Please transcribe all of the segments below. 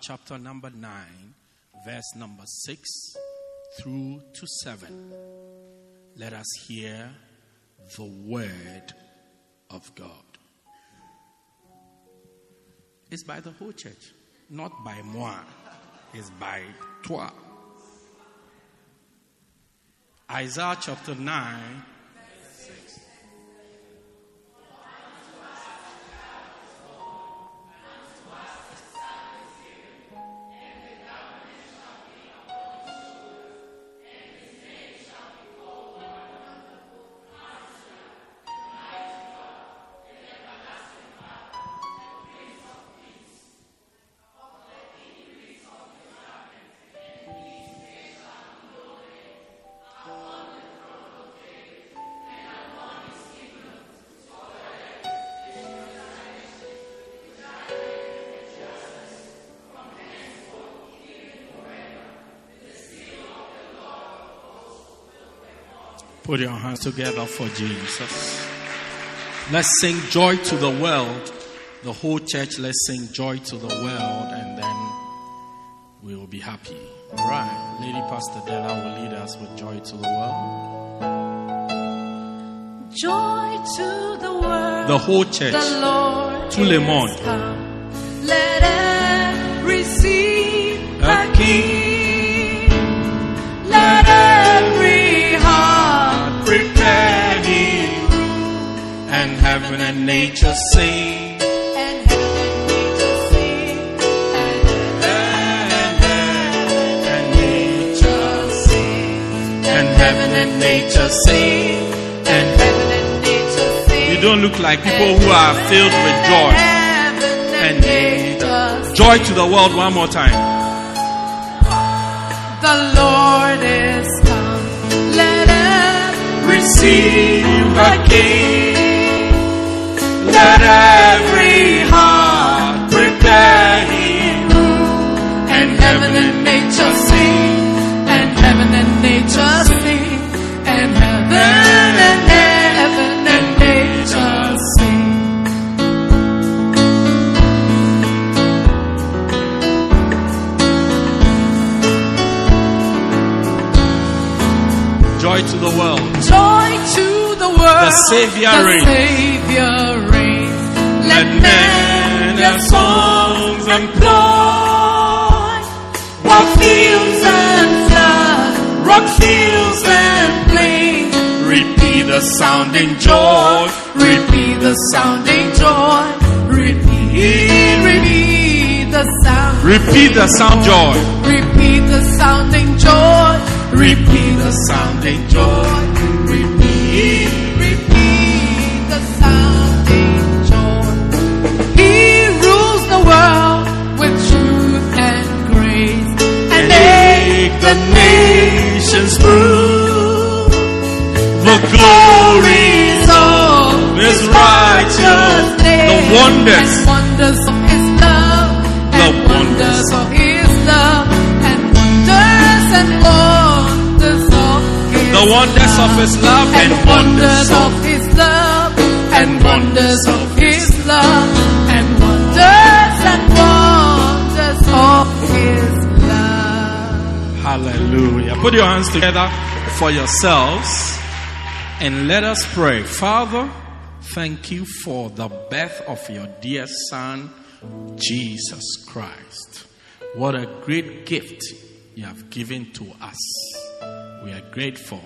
Chapter number 9, verse number 6 through to 7. Let us hear the word of God. It's by the whole church, not by moi. It's by toi. Isaiah chapter 9, Put your hands together for Jesus. Let's sing joy to the world. The whole church, let's sing joy to the world, and then we will be happy. All right. Lady Pastor Della will lead us with joy to the world. Joy to the world. The whole church. The Lord Tout le monde. Let every a king. Heaven and nature sing. and heaven nature sing. And nature sing. And heaven and nature sing. And Heaven and nature sing. you don't look like people who are filled with joy. And nature. Joy to the world one more time. The Lord is come. Let every Receive a king. Let every heart prepare him. and heaven and nature sing, and heaven and nature sing, and heaven and heaven and nature sing. Joy to the world. Joy to the world, The Savior. Savior reigns. Sounding joy. Repeat the sounding joy. Repeat, repeat the sound. Repeat the sound joy. Repeat the sounding joy. Repeat the sounding joy. Repeat, repeat the sounding joy. He rules the world with truth and grace, and Make the nations prove the glories wonders. and wonders of His love, The and wonders of His love, and wonders and wonders of His The wonders of His love and wonders of His love, and wonders of His love, and wonders and wonders of His love. Hallelujah. Put your hands together for yourselves and let us pray. Father, thank you for the birth of your dear Son, Jesus Christ. What a great gift you have given to us. We are grateful.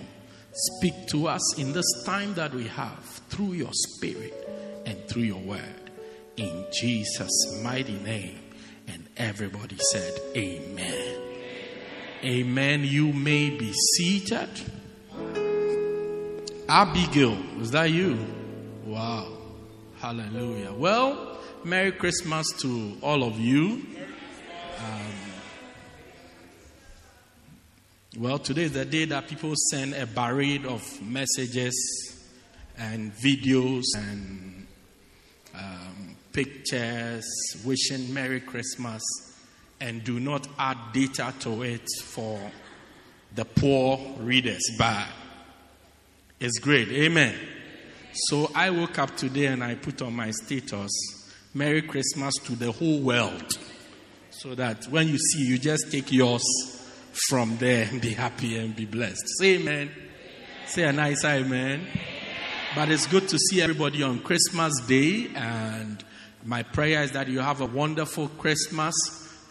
Speak to us in this time that we have through your Spirit and through your word. In Jesus' mighty name. And everybody said, Amen. Amen. You may be seated. Abigail, was that you? Wow. Hallelujah. Well, Merry Christmas to all of you. Um, well, today is the day that people send a barrage of messages and videos and um, pictures wishing Merry Christmas and do not add data to it for the poor readers. But it's great. Amen. So I woke up today and I put on my status Merry Christmas to the whole world. So that when you see, you just take yours from there and be happy and be blessed. Say amen. amen. Say a nice amen. amen. But it's good to see everybody on Christmas Day. And my prayer is that you have a wonderful Christmas.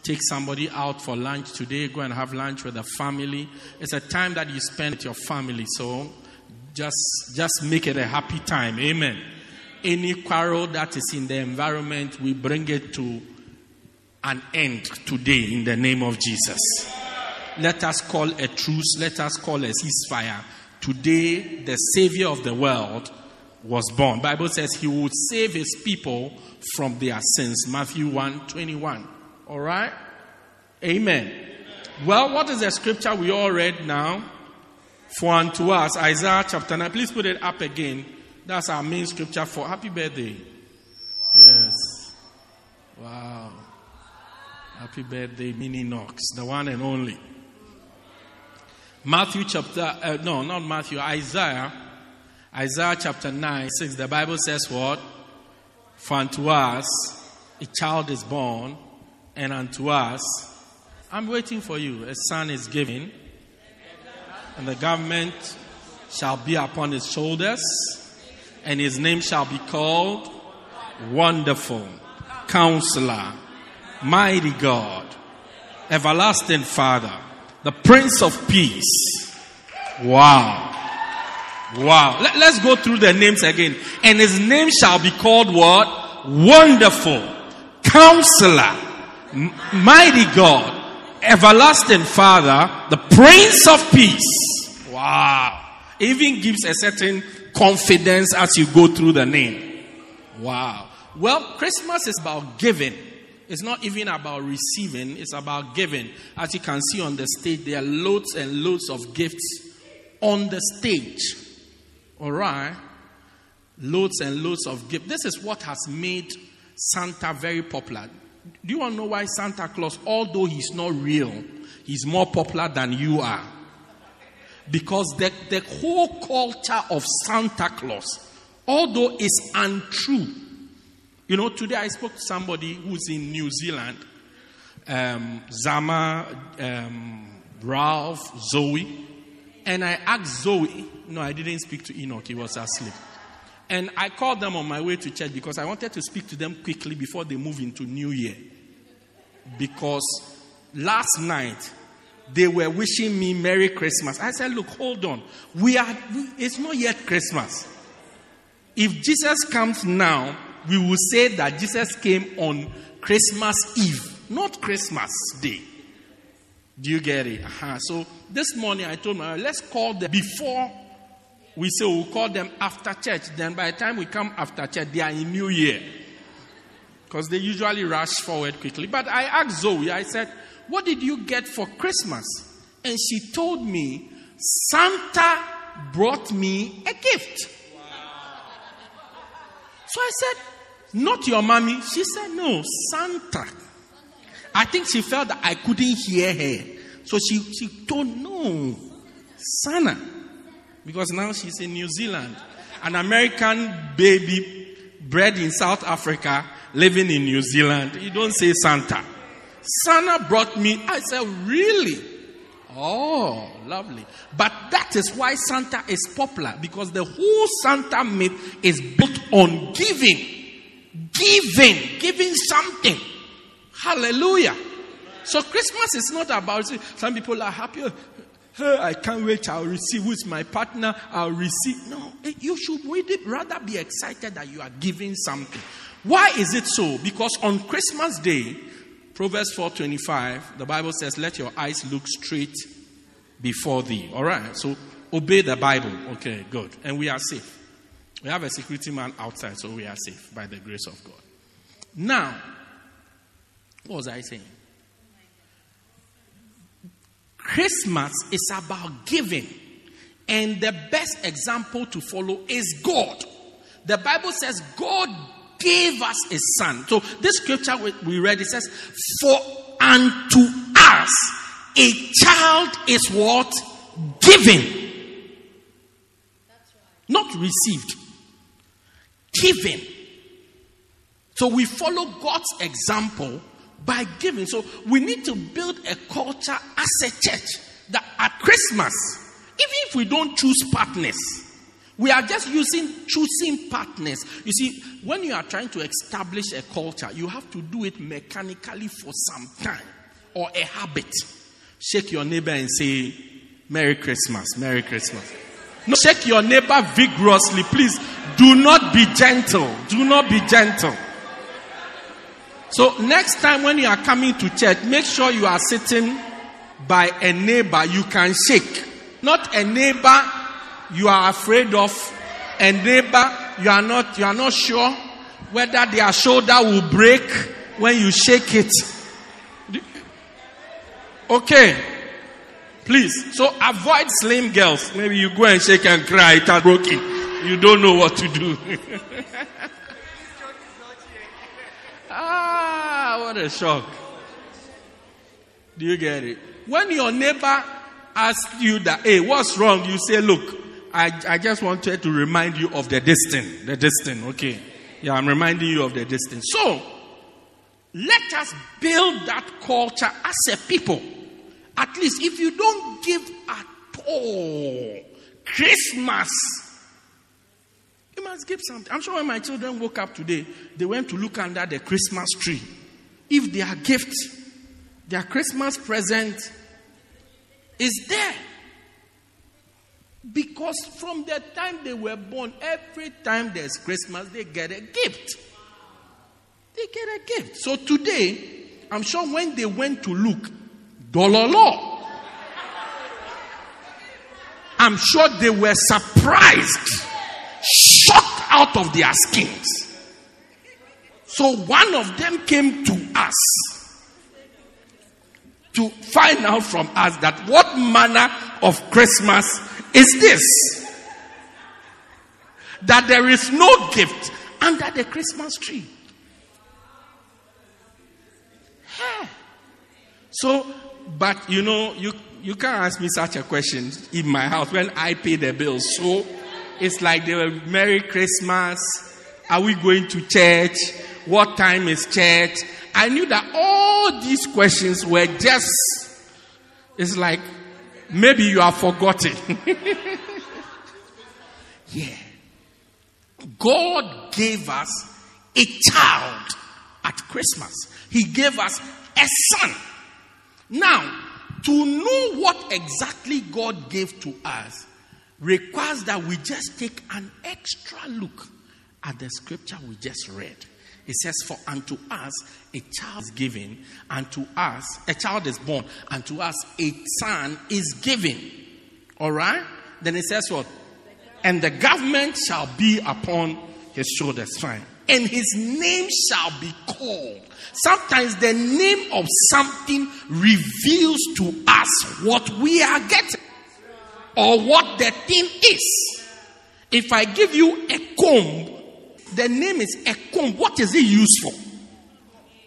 Take somebody out for lunch today. Go and have lunch with the family. It's a time that you spend with your family. So just, just make it a happy time. Amen. Any quarrel that is in the environment, we bring it to an end today in the name of Jesus. Let us call a truce. Let us call a ceasefire. Today, the Savior of the world was born. Bible says he would save his people from their sins. Matthew 1 21. All right? Amen. Well, what is the scripture we all read now? For unto us, Isaiah chapter 9. Please put it up again. That's our main scripture for happy birthday. Yes. Wow. Happy birthday, Mini Knox, the one and only. Matthew chapter, uh, no, not Matthew, Isaiah. Isaiah chapter 9, 6. The Bible says what? For unto us a child is born, and unto us, I'm waiting for you, a son is given and the government shall be upon his shoulders, and his name shall be called Wonderful, Counselor, Mighty God, Everlasting Father, the Prince of Peace. Wow. Wow. Let, us go through the names again. And his name shall be called what? Wonderful, Counselor, Mighty God, everlasting Father, the Prince of Peace. Wow. Even gives a certain confidence as you go through the name. Wow. Well, Christmas is about giving. It's not even about receiving, it's about giving. As you can see on the stage, there are loads and loads of gifts on the stage. All right? Loads and loads of gifts. This is what has made Santa very popular. Do you want to know why Santa Claus, although he's not real, he's more popular than you are? Because the, the whole culture of Santa Claus, although it's untrue, you know, today I spoke to somebody who's in New Zealand, um, Zama, um, Ralph, Zoe, and I asked Zoe, no, I didn't speak to Enoch, he was asleep. And I called them on my way to church because I wanted to speak to them quickly before they move into New Year. Because last night they were wishing me Merry Christmas. I said, Look, hold on. We are it's not yet Christmas. If Jesus comes now, we will say that Jesus came on Christmas Eve, not Christmas Day. Do you get it? Uh-huh. So this morning I told my let's call them before we say we'll call them after church. Then by the time we come after church, they are in New Year. Because they usually rush forward quickly. But I asked Zoe, I said, What did you get for Christmas? And she told me, Santa brought me a gift. So I said, Not your mommy. She said, No, Santa. I think she felt that I couldn't hear her. So she, she told, No, Santa because now she's in New Zealand. An American baby bred in South Africa, living in New Zealand. You don't say Santa. Santa brought me. I said, Really? Oh, lovely. But that is why Santa is popular because the whole Santa myth is built on giving. Giving. Giving something. Hallelujah. So Christmas is not about some people are happy. I can't wait. I'll receive. Who's my partner? I'll receive. No, eh, you should rather be excited that you are giving something. Why is it so? Because on Christmas Day, Proverbs 4:25, the Bible says, "Let your eyes look straight before thee." All right. So obey the Bible. Okay, good. And we are safe. We have a security man outside, so we are safe by the grace of God. Now, what was I saying? Christmas is about giving. And the best example to follow is God. The Bible says God gave us a son. So this scripture we- read, it says, For unto us a child is what? Given. Not received. Given. So we follow God's example by giving. So we need to build a culture as a church that at Christmas, even if we don't choose partners, we are just using choosing partners. You see, when you are trying to establish a culture, you have to do it mechanically for some time or a habit. Shake your neighbor and say, Merry Christmas, Merry Christmas. No, shake your neighbor vigorously, please. Do not be gentle. Do not be gentle. So next time when you are coming to church, make sure you are sitting by a neighbor you can shake. Not a neighbor you are afraid of, a neighbor you are not you are not sure whether their shoulder will break when you shake it. Okay. Please. So avoid slim girls. Maybe you go and shake and cry, it broken. You don't know what to do. ah, what a shock. Do you get it? When your neighbor asks you that, hey, what's wrong? You say, look, I, I just wanted to remind you of the distance. The distance, okay. Yeah, I'm reminding you of the distance. So, let us build that culture as a people. At least if you don't give at all, Christmas, you must give something. I'm sure when my children woke up today, they went to look under the Christmas tree. If their gift, their Christmas present is there. Because from the time they were born, every time there's Christmas, they get a gift. They get a gift. So today, I'm sure when they went to look, dololo. I'm sure they were surprised, shocked out of their skins. So one of them came to us to find out from us that what manner of Christmas is this? That there is no gift under the Christmas tree. Hey. So, but you know, you, you can't ask me such a question in my house when I pay the bills. So, it's like they were Merry Christmas. Are we going to church? What time is church? I knew that all these questions were just, it's like maybe you have forgotten. yeah. God gave us a child at Christmas. He gave us a son. Now, to know what exactly God gave to us requires that we just take an extra look at the scripture we just read. It says, For unto us a child is given, and to us a child is born, and to us a son is given. All right? Then it says, What? And the government shall be upon his shoulders. Fine. And his name shall be called. Sometimes the name of something reveals to us what we are getting or what the thing is. If I give you a comb, the name is a comb. What is it used for?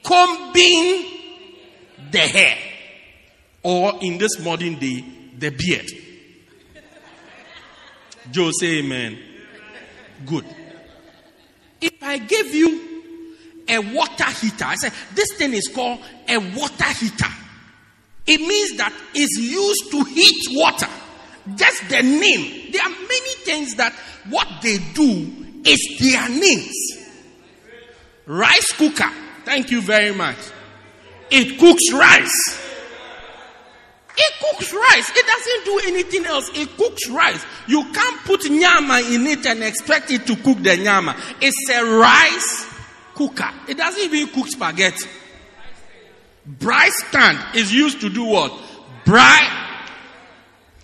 Combing the hair. Or in this modern day, the beard. Joe, say amen. Good. If I give you a water heater, I say this thing is called a water heater. It means that it's used to heat water. Just the name. There are many things that what they do is their names. Rice cooker. Thank you very much. It cooks rice. It cooks rice. It doesn't do anything else. It cooks rice. You can't put nyama in it and expect it to cook the nyama. It's a rice cooker. It doesn't even cook spaghetti. Braai stand is used to do what? Braai.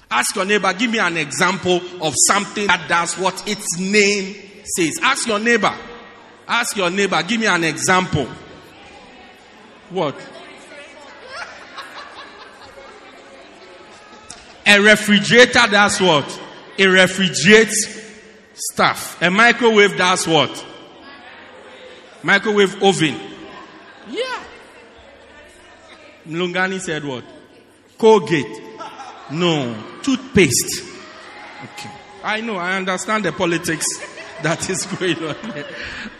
Ask your neighbor, give me an example of something that does what its name says. Ask your neighbor. Ask your neighbor, give me an example. What? A refrigerator does what? It refrigerates stuff. A microwave does what? Microwave oven. Yeah. Mlungani said what? Colgate. No. Toothpaste. Okay. I know, I understand the politics that is going on.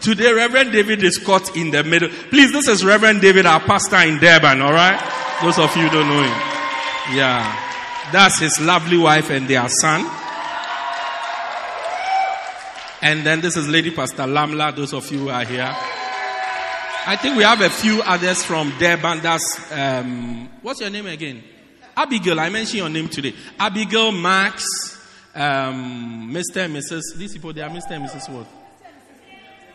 Today, Reverend David is caught in the middle. Please, this is Reverend David, our pastor in Durban, alright? Those of you don't know him. Yeah. That's his lovely wife and their son. And then this is Lady Pastor Lamla, those of you who are here. I think we have a few others from Durban. That's, um, what's your name again? Abigail. I mentioned your name today. Abigail, Max, um, Mr. and Mrs. These people, they are Mr. and Mrs. what?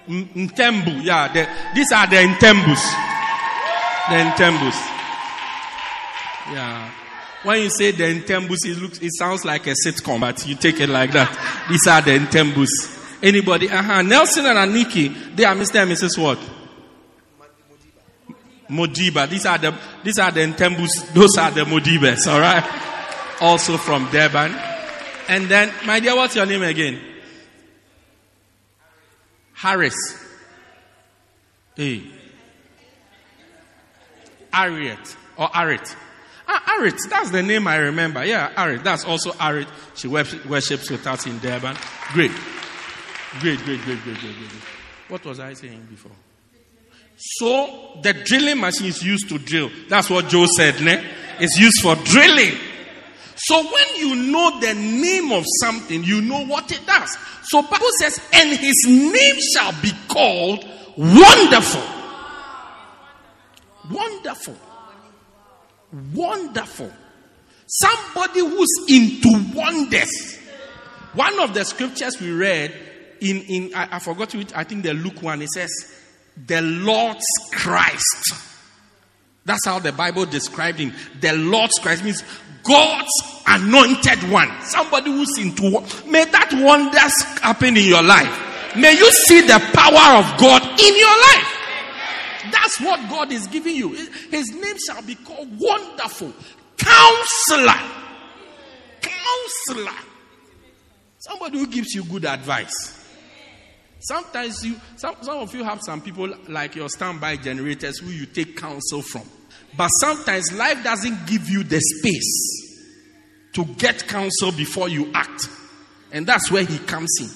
Ntembu. Yeah, the, these are the Ntembus. The Ntembus. Yeah. When you say the Ntembus, it looks, it sounds like a sitcom, but you take it like that. These are the Ntembus. Anybody? Uh-huh. Nelson and Aniki, they are Mr. and Mrs. what? Modiba. These are the these are the Ntembus. Those are the Modibas. All right. Also from Durban. And then, my dear, what's your name again? Harris. Hey. Harriet or Arit. Ah, Arit, that's the name I remember. Yeah, Arit. That's also Arit. She worships with us in Durban. Great. Great, great, great, great, great, great. What was I saying before? So the drilling machine is used to drill. That's what Joe said, ne? It's used for drilling. So when you know the name of something, you know what it does. So Bible says, and his name shall be called wonderful. Wonderful. Wonderful. Somebody who's into wonders. One of the scriptures we read in, in I, I forgot which, I think the Luke one, it says, the Lord's Christ. That's how the Bible described him. The Lord's Christ means God's anointed one. Somebody who's into may that wonders happen in your life. May you see the power of God in your life. That's what God is giving you. His name shall be called Wonderful Counselor. Counselor. Somebody who gives you good advice. Sometimes you, some, some of you have some people like your standby generators who you take counsel from. But sometimes life doesn't give you the space to get counsel before you act. And that's where he comes in.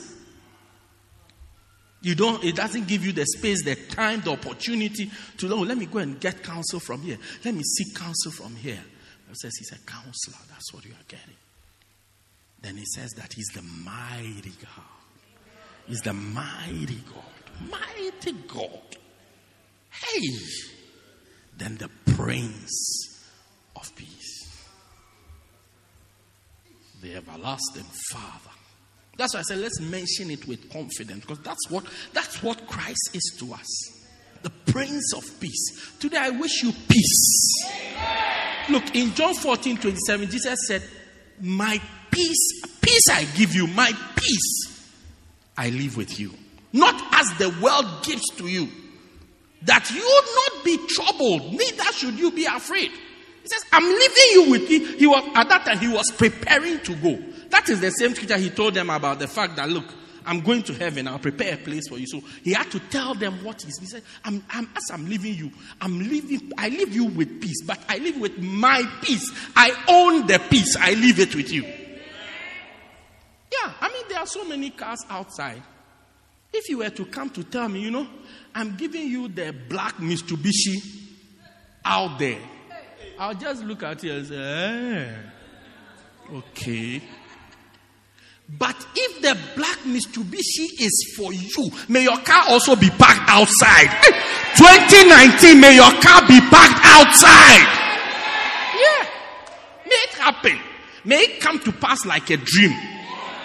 You don't, it doesn't give you the space, the time, the opportunity to, oh, let me go and get counsel from here. Let me seek counsel from here. He says he's a counselor. That's what you are getting. Then he says that he's the mighty God. He's the mighty God. Mighty God. Hey. Then the Prince of Peace. The everlasting Father. That's why I said let's mention it with confidence because that's what that's what Christ is to us. The Prince of Peace. Today I wish you peace. Look, in John 14, 27, Jesus said, My peace, peace I give you, my peace I live with you. Not as the world gives to you. That you not be troubled, neither should you be afraid. He says, I'm leaving you with me. He was at that time he was preparing to go. That is the same scripture he told them about the fact that look, I'm going to heaven. I'll prepare a place for you. So he had to tell them what he said. I'm, I'm, as I'm leaving you, I'm leaving. I leave you with peace, but I live with my peace. I own the peace. I leave it with you. Yeah, I mean there are so many cars outside. If you were to come to tell me, you know, I'm giving you the black Mitsubishi out there, I'll just look at you and say, eh, okay. But if the black Mitsubishi is for you, may your car also be parked outside. 2019, may your car be parked outside. Yeah. May it happen. May it come to pass like a dream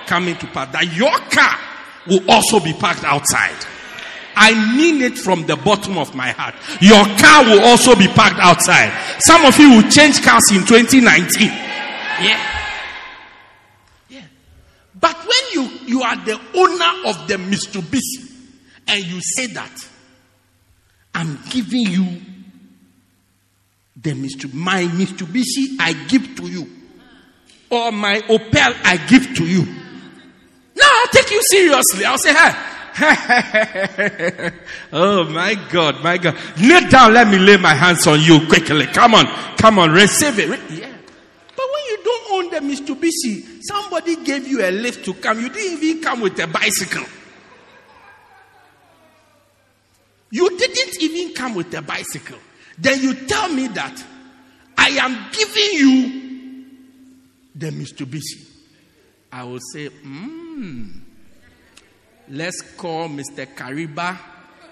coming to pass that your car will also be parked outside. I mean it from the bottom of my heart. Your car will also be parked outside. Some of you will change cars in 2019. Yeah. Yeah. But when you, you are the owner of the Mitsubishi and you say that, I'm giving you the Mitsubishi, my Mitsubishi I give to you. or my Opel I give to you. Now I'll take you seriously. I'll say, hey. oh my God, my God. Kneel down, let me lay my hands on you quickly. Come on, come on, receive it. Yeah. But when you don't own the Mitsubishi, somebody gave you a lift to come. You didn't even come with a bicycle. You didn't even come with a bicycle. Then you tell me that I am giving you the Mitsubishi. I will say, hmm. Let's call Mr. Kariba,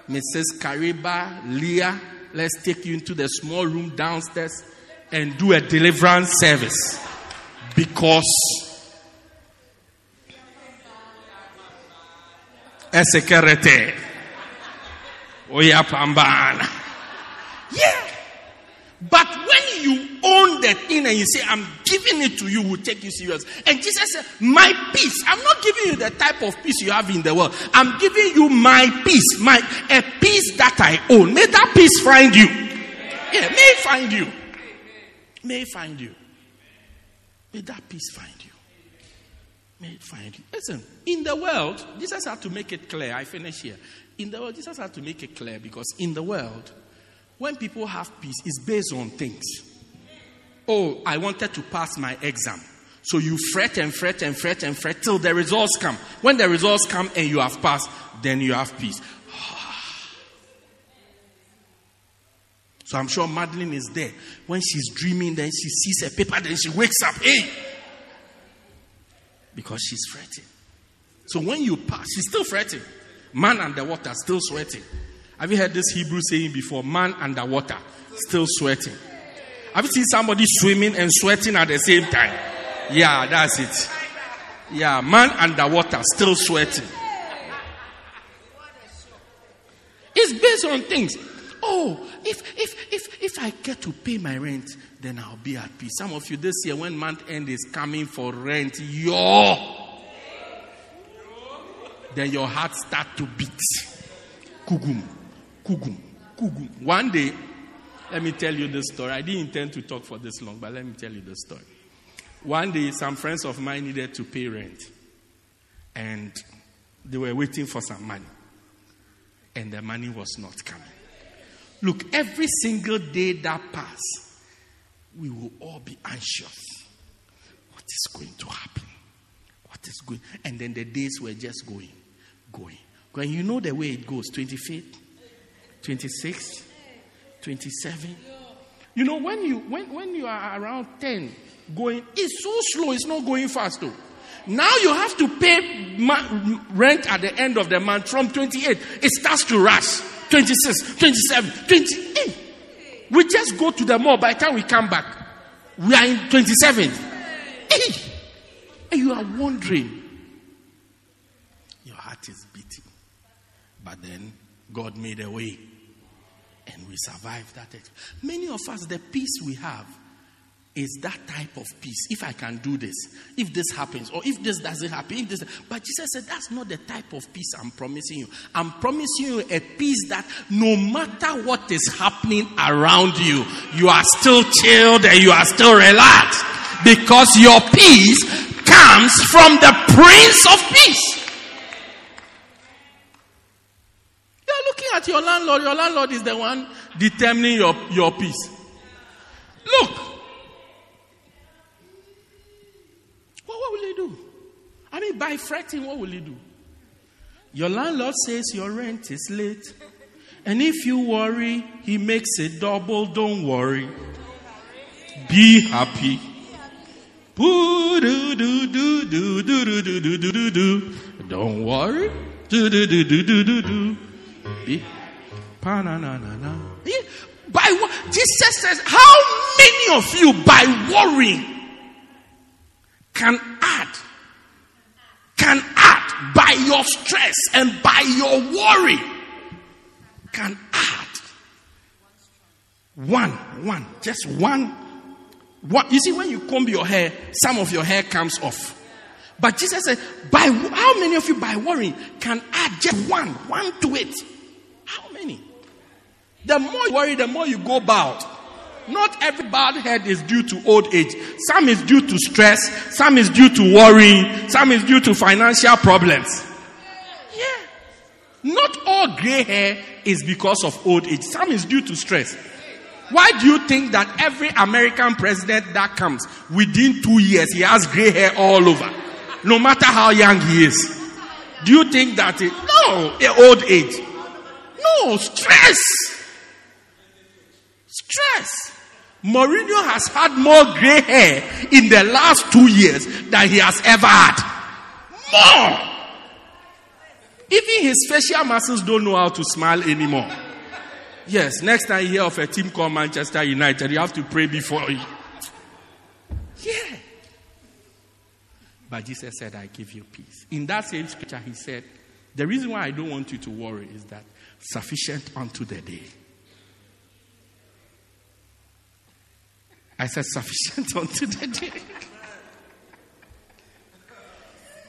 Mrs. Kariba, Leah. Let's take you into the small room downstairs and do a deliverance service. Because Esekerete. Oya pambana. Yeah. But when you own the thing and you say, I'm giving it to you, will take you serious. And Jesus said, My peace. I'm not giving you the type of peace you have in the world. I'm giving you my peace, my a peace that I own. May that peace find you. Yeah, may it find you. May it find you. May that peace find you. May it find you. Listen, in the world, Jesus had to make it clear. I finish here. In the world, Jesus had to make it clear because in the world, when people have peace, it's based on things. Oh, I wanted to pass my exam. So you fret and fret and fret and fret till the results come. When the results come and you have passed, then you have peace. So I'm sure Madeline is there. When she's dreaming, then she sees a paper, then she wakes up. Hey! Because she's fretting. So when you pass, she's still fretting. Man underwater, still sweating. Have you heard this Hebrew saying before? Man underwater, still sweating. Have you seen somebody swimming and sweating at the same time? Yeah, that's it. Yeah, man underwater, still sweating. It's based on things. Oh, if if if if I get to pay my rent, then I'll be at peace. Some of you this year, when month end is coming for rent, yo, then your heart start to beat. Kugum, kugum, kugum. One day, let me tell you this story. I didn't intend to talk for this long, but let me tell you the story. One day, some friends of mine needed to pay rent, and they were waiting for some money, and the money was not coming. Look, every single day that passed, we will all be anxious. What is going to happen? What is going? And then the days were just going, going, going. You know the way it goes 25th, 26th, 27. You know, when you when, when you are around 10, going, it's so slow, it's not going fast though. Now you have to pay ma- rent at the end of the month from 28. It starts to rush. 26, 27, 28. We just go to the mall. By the time we come back, we are in 27. Hey! And you are wondering. Your heart is beating. But then God made a way. And we survive that. Many of us, the peace we have is that type of peace. If I can do this, if this happens, or if this doesn't happen, if this. But Jesus said, that's not the type of peace I'm promising you. I'm promising you a peace that no matter what is happening around you, you are still chilled and you are still relaxed. Because your peace comes from the Prince of Peace. that your landlord. Your landlord is the one determining your, your peace. Look. what what will he do? I mean, by fretting, what will he do? Your landlord says your rent is late. And if you worry, he makes it double. Don't worry. Be happy. Don't worry. Do, do, do, do, do, do do. Be. Eh? By what? Jesus says, how many of you by worrying can add, can add by your stress and by your worry, can add one, one, just one, one. You see, when you comb your hair, some of your hair comes off. But Jesus said, by how many of you by worrying can add just one, one to it? How many? The more you worry, the more you go bowed. Not every bad head is due to old age. Some is due to stress. Some is due to worrying. Some is due to financial problems. Yeah. Not all gray hair is because of old age. Some is due to stress. Why do you think that every American president that comes within two years he has gray hair all over, no matter how young he is? Do you think that it? No, old age. No, stress. Stress. Mourinho has had more gray hair in the last two years than he has ever had. More. Even his facial muscles don't know how to smile anymore. Yes, next time you hear of a team called Manchester United, you have to pray before you. Yeah. But Jesus said, I give you peace. In that same scripture, he said, The reason why I don't want you to worry is that sufficient unto the day. I said, sufficient unto the day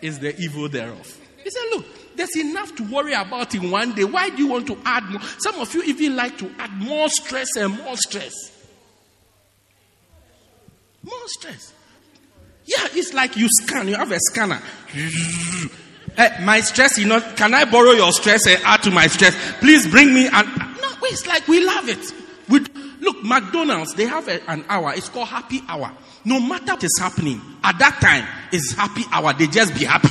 is the evil thereof. He said, Look, there's enough to worry about in one day. Why do you want to add more? Some of you even like to add more stress and more stress. More stress. Yeah, it's like you scan, you have a scanner. Eh, my stress, you know, can I borrow your stress and add to my stress? Please bring me an. No, it's like we love it. We, look, McDonald's, they have a, an hour. It's called happy hour. No matter what is happening, at that time, it's happy hour. They just be happy.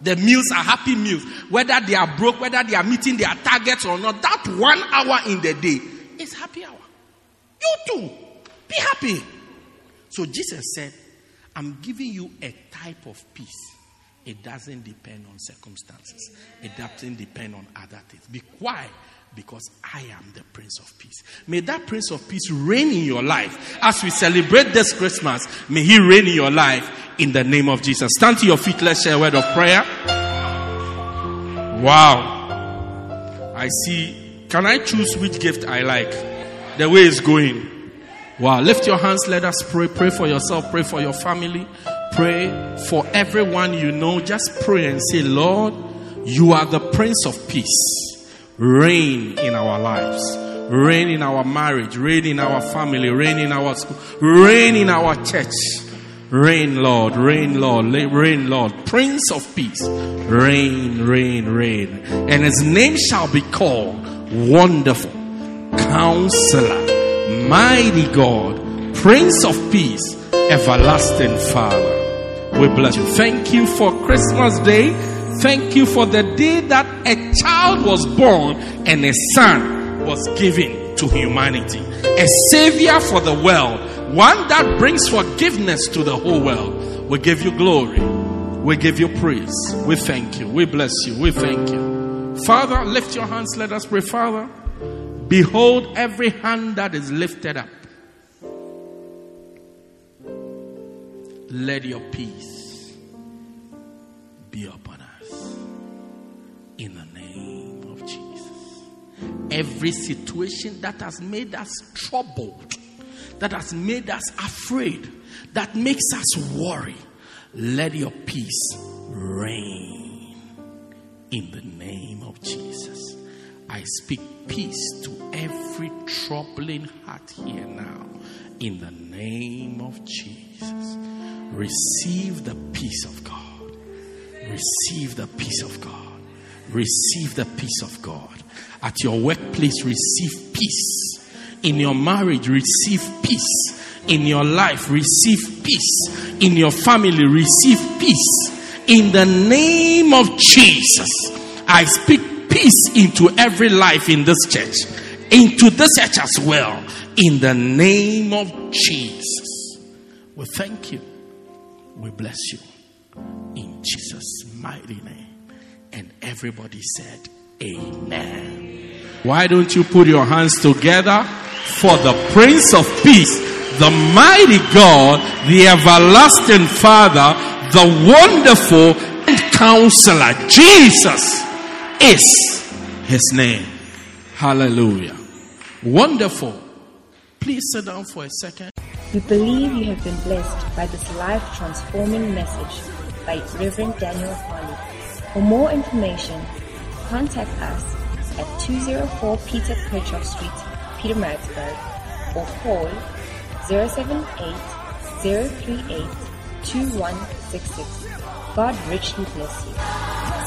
The meals are happy meals. Whether they are broke, whether they are meeting their targets or not, that one hour in the day is happy hour. You too. Be happy. So Jesus said, I'm giving you a type of peace. It doesn't depend on circumstances. It doesn't depend on other things. Be quiet because I am the Prince of Peace. May that Prince of Peace reign in your life. As we celebrate this Christmas, may He reign in your life in the name of Jesus. Stand to your feet. Let's share a word of prayer. Wow. I see. Can I choose which gift I like? The way it's going. Wow. Lift your hands. Let us pray. Pray for yourself. Pray for your family. Pray for everyone you know. Just pray and say, Lord, you are the Prince of Peace. Reign in our lives. Reign in our marriage. Reign in our family. Reign in our school. Reign in our church. Reign, Lord. Reign, Lord. Reign, Lord. Prince of Peace. Reign, reign, reign. And his name shall be called Wonderful. Counselor. Mighty God. Prince of Peace. Everlasting Father. We bless you. Thank you for Christmas Day. Thank you for the day that a child was born and a son was given to humanity. A savior for the world. One that brings forgiveness to the whole world. We give you glory. We give you praise. We thank you. We bless you. We thank you. Father, lift your hands. Let us pray. Father, behold every hand that is lifted up. Let your peace be upon us. In the name of Jesus. Every situation that has made us troubled, that has made us afraid, that makes us worry, let your peace reign. In the name of Jesus. I speak peace to every troubling heart here now. In the name of Jesus. Receive the peace of God. Receive the peace of God. Receive the peace of God. At your workplace, receive peace. In your marriage, receive peace. In your life, receive peace. In your family, receive peace. In the name of Jesus, I speak peace into every life in this church, into this church as well. In the name of Jesus, we thank you. We bless you. In Jesus' mighty name. And everybody said, Amen. Why don't you put your hands together for the Prince of Peace, the mighty God, the everlasting Father, the wonderful and counselor? Jesus is his name. Hallelujah. Wonderful. Please sit down for a second. We believe you have been blessed by this life transforming message by Reverend Daniel Harley. For more information, contact us at 204 Peter Kerchhoff Street, Pietermaritzburg, or call 078 038 2166. God richly bless you.